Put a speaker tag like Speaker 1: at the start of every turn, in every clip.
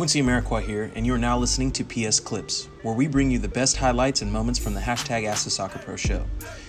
Speaker 1: Quincy Amarikwa here, and you are now listening to PS Clips, where we bring you the best highlights and moments from the hashtag Ask the Soccer Pro show.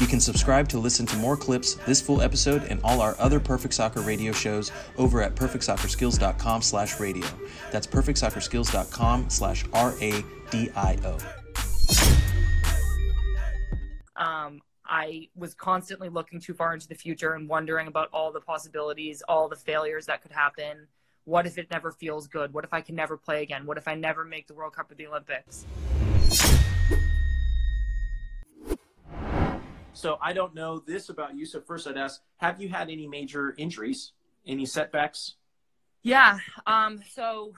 Speaker 1: You can subscribe to listen to more clips, this full episode, and all our other Perfect Soccer radio shows over at perfectsoccerskills.com slash radio. That's perfectsoccerskills.com slash R-A-D-I-O.
Speaker 2: Um, I was constantly looking too far into the future and wondering about all the possibilities, all the failures that could happen. What if it never feels good? What if I can never play again? What if I never make the World Cup or the Olympics?
Speaker 3: So I don't know this about you. So first I'd ask, have you had any major injuries? Any setbacks?
Speaker 2: Yeah. Um, so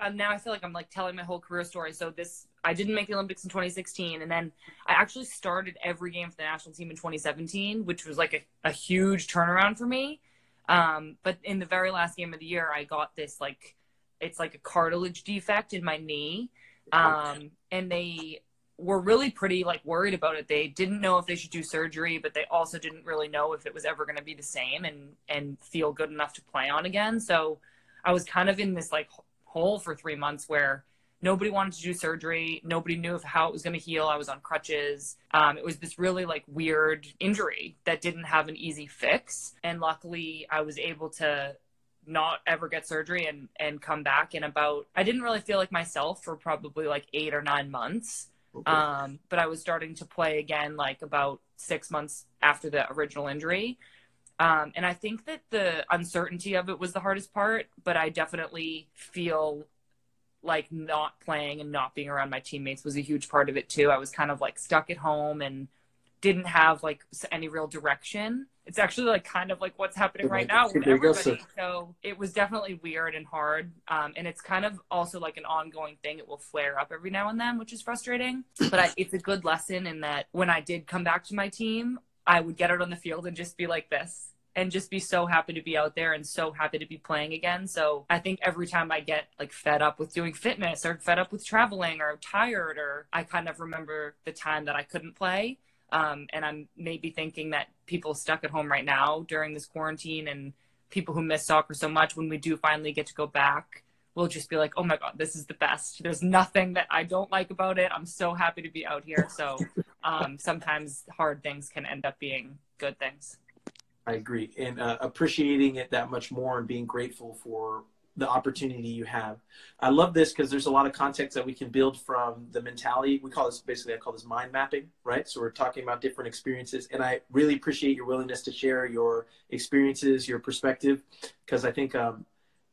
Speaker 2: um, now I feel like I'm like telling my whole career story. So this, I didn't make the Olympics in 2016, and then I actually started every game for the national team in 2017, which was like a, a huge turnaround for me. Um, but in the very last game of the year, I got this like, it's like a cartilage defect in my knee, um, and they were really pretty like worried about it. They didn't know if they should do surgery, but they also didn't really know if it was ever going to be the same and and feel good enough to play on again. So I was kind of in this like hole for three months where nobody wanted to do surgery. Nobody knew of how it was going to heal. I was on crutches. Um, it was this really like weird injury that didn't have an easy fix. And luckily, I was able to not ever get surgery and and come back in about. I didn't really feel like myself for probably like eight or nine months. Okay. Um, but I was starting to play again like about six months after the original injury. Um, and I think that the uncertainty of it was the hardest part, but I definitely feel like not playing and not being around my teammates was a huge part of it too. I was kind of like stuck at home and didn't have like any real direction. It's actually like kind of like what's happening right now with everybody. So it was definitely weird and hard. Um, and it's kind of also like an ongoing thing. It will flare up every now and then, which is frustrating. But I, it's a good lesson in that when I did come back to my team, I would get out on the field and just be like this and just be so happy to be out there and so happy to be playing again. So I think every time I get like fed up with doing fitness or fed up with traveling or tired or I kind of remember the time that I couldn't play. Um, and I'm maybe thinking that people stuck at home right now during this quarantine and people who miss soccer so much when we do finally get to go back will just be like, oh my God, this is the best. There's nothing that I don't like about it. I'm so happy to be out here. So um, sometimes hard things can end up being good things.
Speaker 3: I agree. And uh, appreciating it that much more and being grateful for the opportunity you have. I love this because there's a lot of context that we can build from the mentality. We call this basically, I call this mind mapping, right? So we're talking about different experiences. And I really appreciate your willingness to share your experiences, your perspective, because I think um,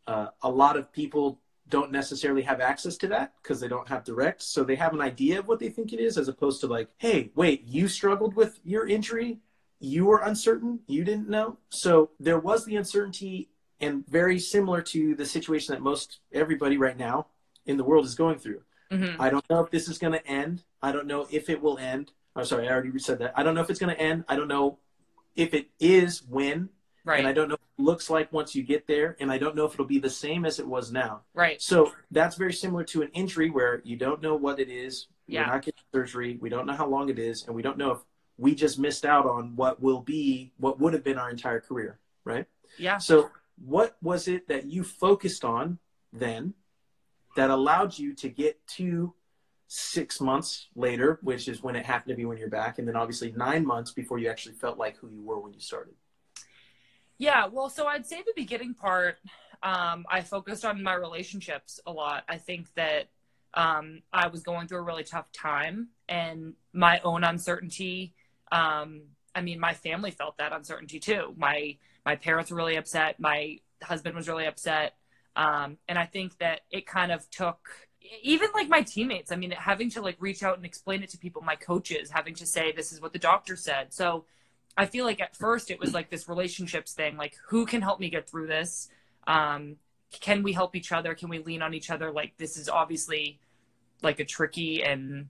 Speaker 3: uh, a lot of people don't necessarily have access to that because they don't have direct. So they have an idea of what they think it is, as opposed to like, hey, wait, you struggled with your injury. You were uncertain. You didn't know. So there was the uncertainty, and very similar to the situation that most everybody right now in the world is going through. Mm-hmm. I don't know if this is going to end. I don't know if it will end. I'm oh, sorry, I already said that. I don't know if it's going to end. I don't know if it is when
Speaker 2: Right.
Speaker 3: And I don't know what it looks like once you get there. And I don't know if it'll be the same as it was now.
Speaker 2: Right.
Speaker 3: So that's very similar to an injury where you don't know what it is.
Speaker 2: Yeah.
Speaker 3: We're not getting surgery. We don't know how long it is. And we don't know if we just missed out on what will be, what would have been our entire career. Right.
Speaker 2: Yeah.
Speaker 3: So what was it that you focused on then that allowed you to get to six months later, which is when it happened to be when you're back, and then obviously nine months before you actually felt like who you were when you started?
Speaker 2: Yeah, well, so I'd say the beginning part, um, I focused on my relationships a lot. I think that um, I was going through a really tough time and my own uncertainty. Um, I mean, my family felt that uncertainty too. My my parents were really upset. My husband was really upset, um, and I think that it kind of took even like my teammates. I mean, having to like reach out and explain it to people, my coaches, having to say this is what the doctor said. So I feel like at first it was like this relationships thing, like who can help me get through this? Um, can we help each other? Can we lean on each other? Like this is obviously like a tricky and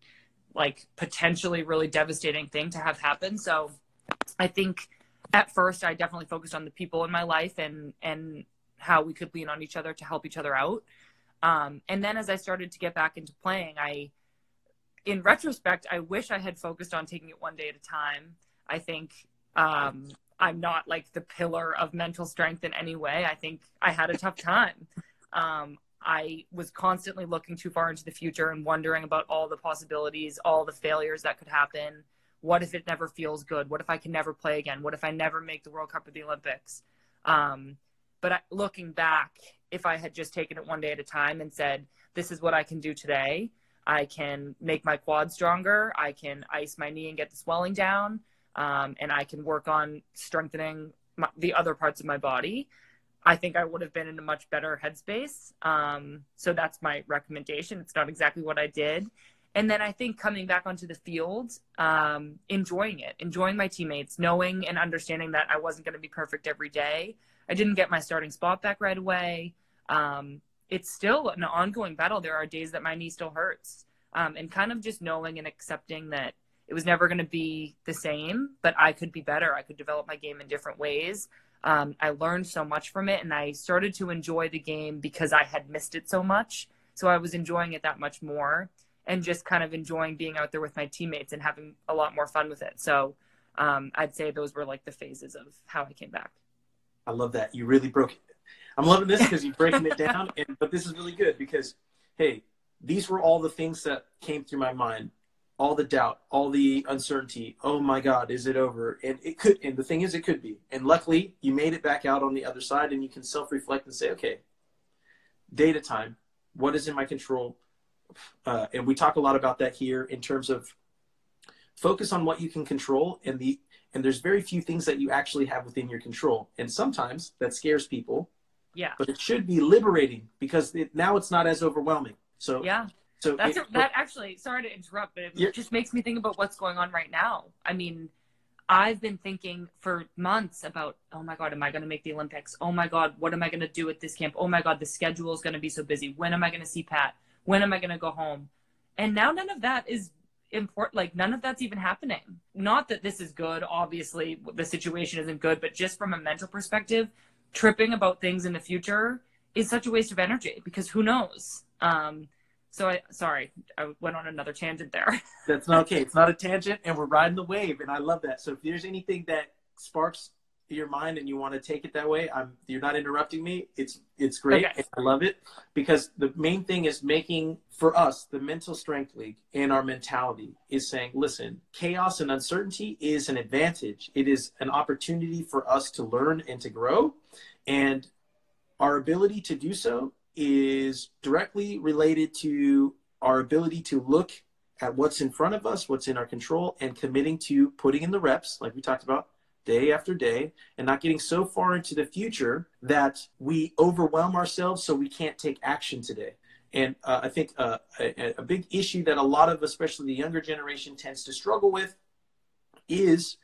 Speaker 2: like potentially really devastating thing to have happen. So I think at first I definitely focused on the people in my life and and how we could lean on each other to help each other out. Um, and then as I started to get back into playing, I in retrospect, I wish I had focused on taking it one day at a time. I think um, I'm not like the pillar of mental strength in any way. I think I had a tough time. Um, I was constantly looking too far into the future and wondering about all the possibilities, all the failures that could happen. What if it never feels good? What if I can never play again? What if I never make the World Cup or the Olympics? Um, but I, looking back, if I had just taken it one day at a time and said, this is what I can do today, I can make my quad stronger, I can ice my knee and get the swelling down, um, and I can work on strengthening my, the other parts of my body. I think I would have been in a much better headspace. Um, so that's my recommendation. It's not exactly what I did. And then I think coming back onto the field, um, enjoying it, enjoying my teammates, knowing and understanding that I wasn't going to be perfect every day. I didn't get my starting spot back right away. Um, it's still an ongoing battle. There are days that my knee still hurts. Um, and kind of just knowing and accepting that it was never going to be the same, but I could be better. I could develop my game in different ways. Um, I learned so much from it, and I started to enjoy the game because I had missed it so much. So I was enjoying it that much more, and just kind of enjoying being out there with my teammates and having a lot more fun with it. So um, I'd say those were like the phases of how I came back.
Speaker 3: I love that you really broke it. I'm loving this because you're breaking it down, and but this is really good because hey, these were all the things that came through my mind all the doubt, all the uncertainty. Oh my God, is it over? And it could, and the thing is, it could be. And luckily, you made it back out on the other side, and you can self reflect and say, okay, data time, what is in my control? Uh, and we talk a lot about that here in terms of focus on what you can control and the and there's very few things that you actually have within your control and sometimes that scares people
Speaker 2: yeah
Speaker 3: but it should be liberating because it, now it's not as overwhelming so
Speaker 2: yeah so that's it, a, that actually. Sorry to interrupt, but it yeah. just makes me think about what's going on right now. I mean, I've been thinking for months about, oh my god, am I going to make the Olympics? Oh my god, what am I going to do at this camp? Oh my god, the schedule is going to be so busy. When am I going to see Pat? When am I going to go home? And now none of that is important. Like none of that's even happening. Not that this is good. Obviously, the situation isn't good, but just from a mental perspective, tripping about things in the future is such a waste of energy because who knows? Um, so I sorry, I went on another tangent there.
Speaker 3: That's not okay. It's not a tangent, and we're riding the wave, and I love that. So if there's anything that sparks your mind and you want to take it that way, I'm you're not interrupting me. It's it's great. Okay. I love it because the main thing is making for us the mental strength league and our mentality is saying, listen, chaos and uncertainty is an advantage. It is an opportunity for us to learn and to grow, and our ability to do so is directly related to our ability to look at what's in front of us, what's in our control, and committing to putting in the reps, like we talked about, day after day, and not getting so far into the future that we overwhelm ourselves so we can't take action today. And uh, I think uh, a, a big issue that a lot of, especially the younger generation, tends to struggle with is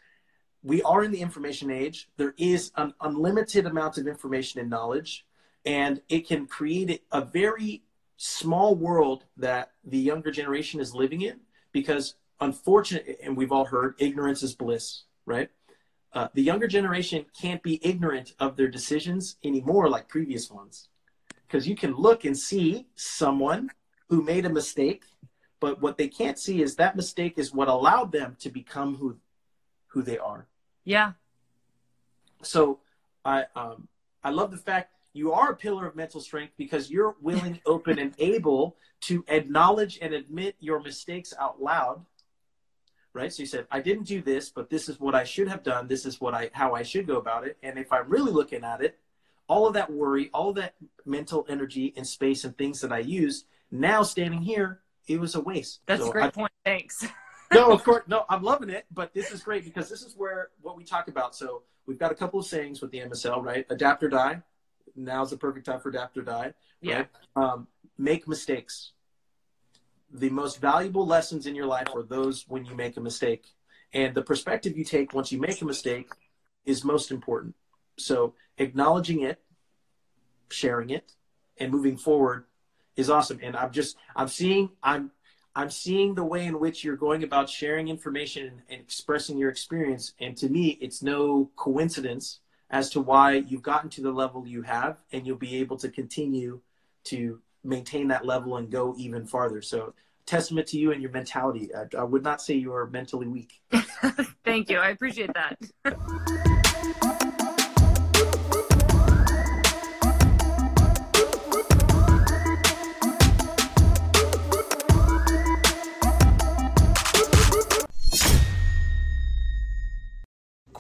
Speaker 3: we are in the information age. There is an unlimited amount of information and knowledge and it can create a very small world that the younger generation is living in because unfortunately and we've all heard ignorance is bliss right? Uh, the younger generation can't be ignorant of their decisions anymore like previous ones because you can look and see someone who made a mistake but what they can't see is that mistake is what allowed them to become who who they are.
Speaker 2: Yeah.
Speaker 3: So i um i love the fact you are a pillar of mental strength because you're willing, open, and able to acknowledge and admit your mistakes out loud. Right? So you said, I didn't do this, but this is what I should have done. This is what I how I should go about it. And if I'm really looking at it, all of that worry, all that mental energy and space and things that I use, now standing here, it was a waste.
Speaker 2: That's so a great I, point. Thanks.
Speaker 3: no, of course, no, I'm loving it, but this is great because this is where what we talk about. So we've got a couple of sayings with the MSL, right? Adapt or die now's the perfect time for adapt or die.
Speaker 2: Yeah.
Speaker 3: Um, make mistakes. The most valuable lessons in your life are those when you make a mistake. And the perspective you take once you make a mistake is most important. So acknowledging it, sharing it, and moving forward is awesome. And I'm just I'm seeing I'm I'm seeing the way in which you're going about sharing information and, and expressing your experience. And to me, it's no coincidence as to why you've gotten to the level you have, and you'll be able to continue to maintain that level and go even farther. So, testament to you and your mentality. I, I would not say you are mentally weak.
Speaker 2: Thank you. I appreciate that.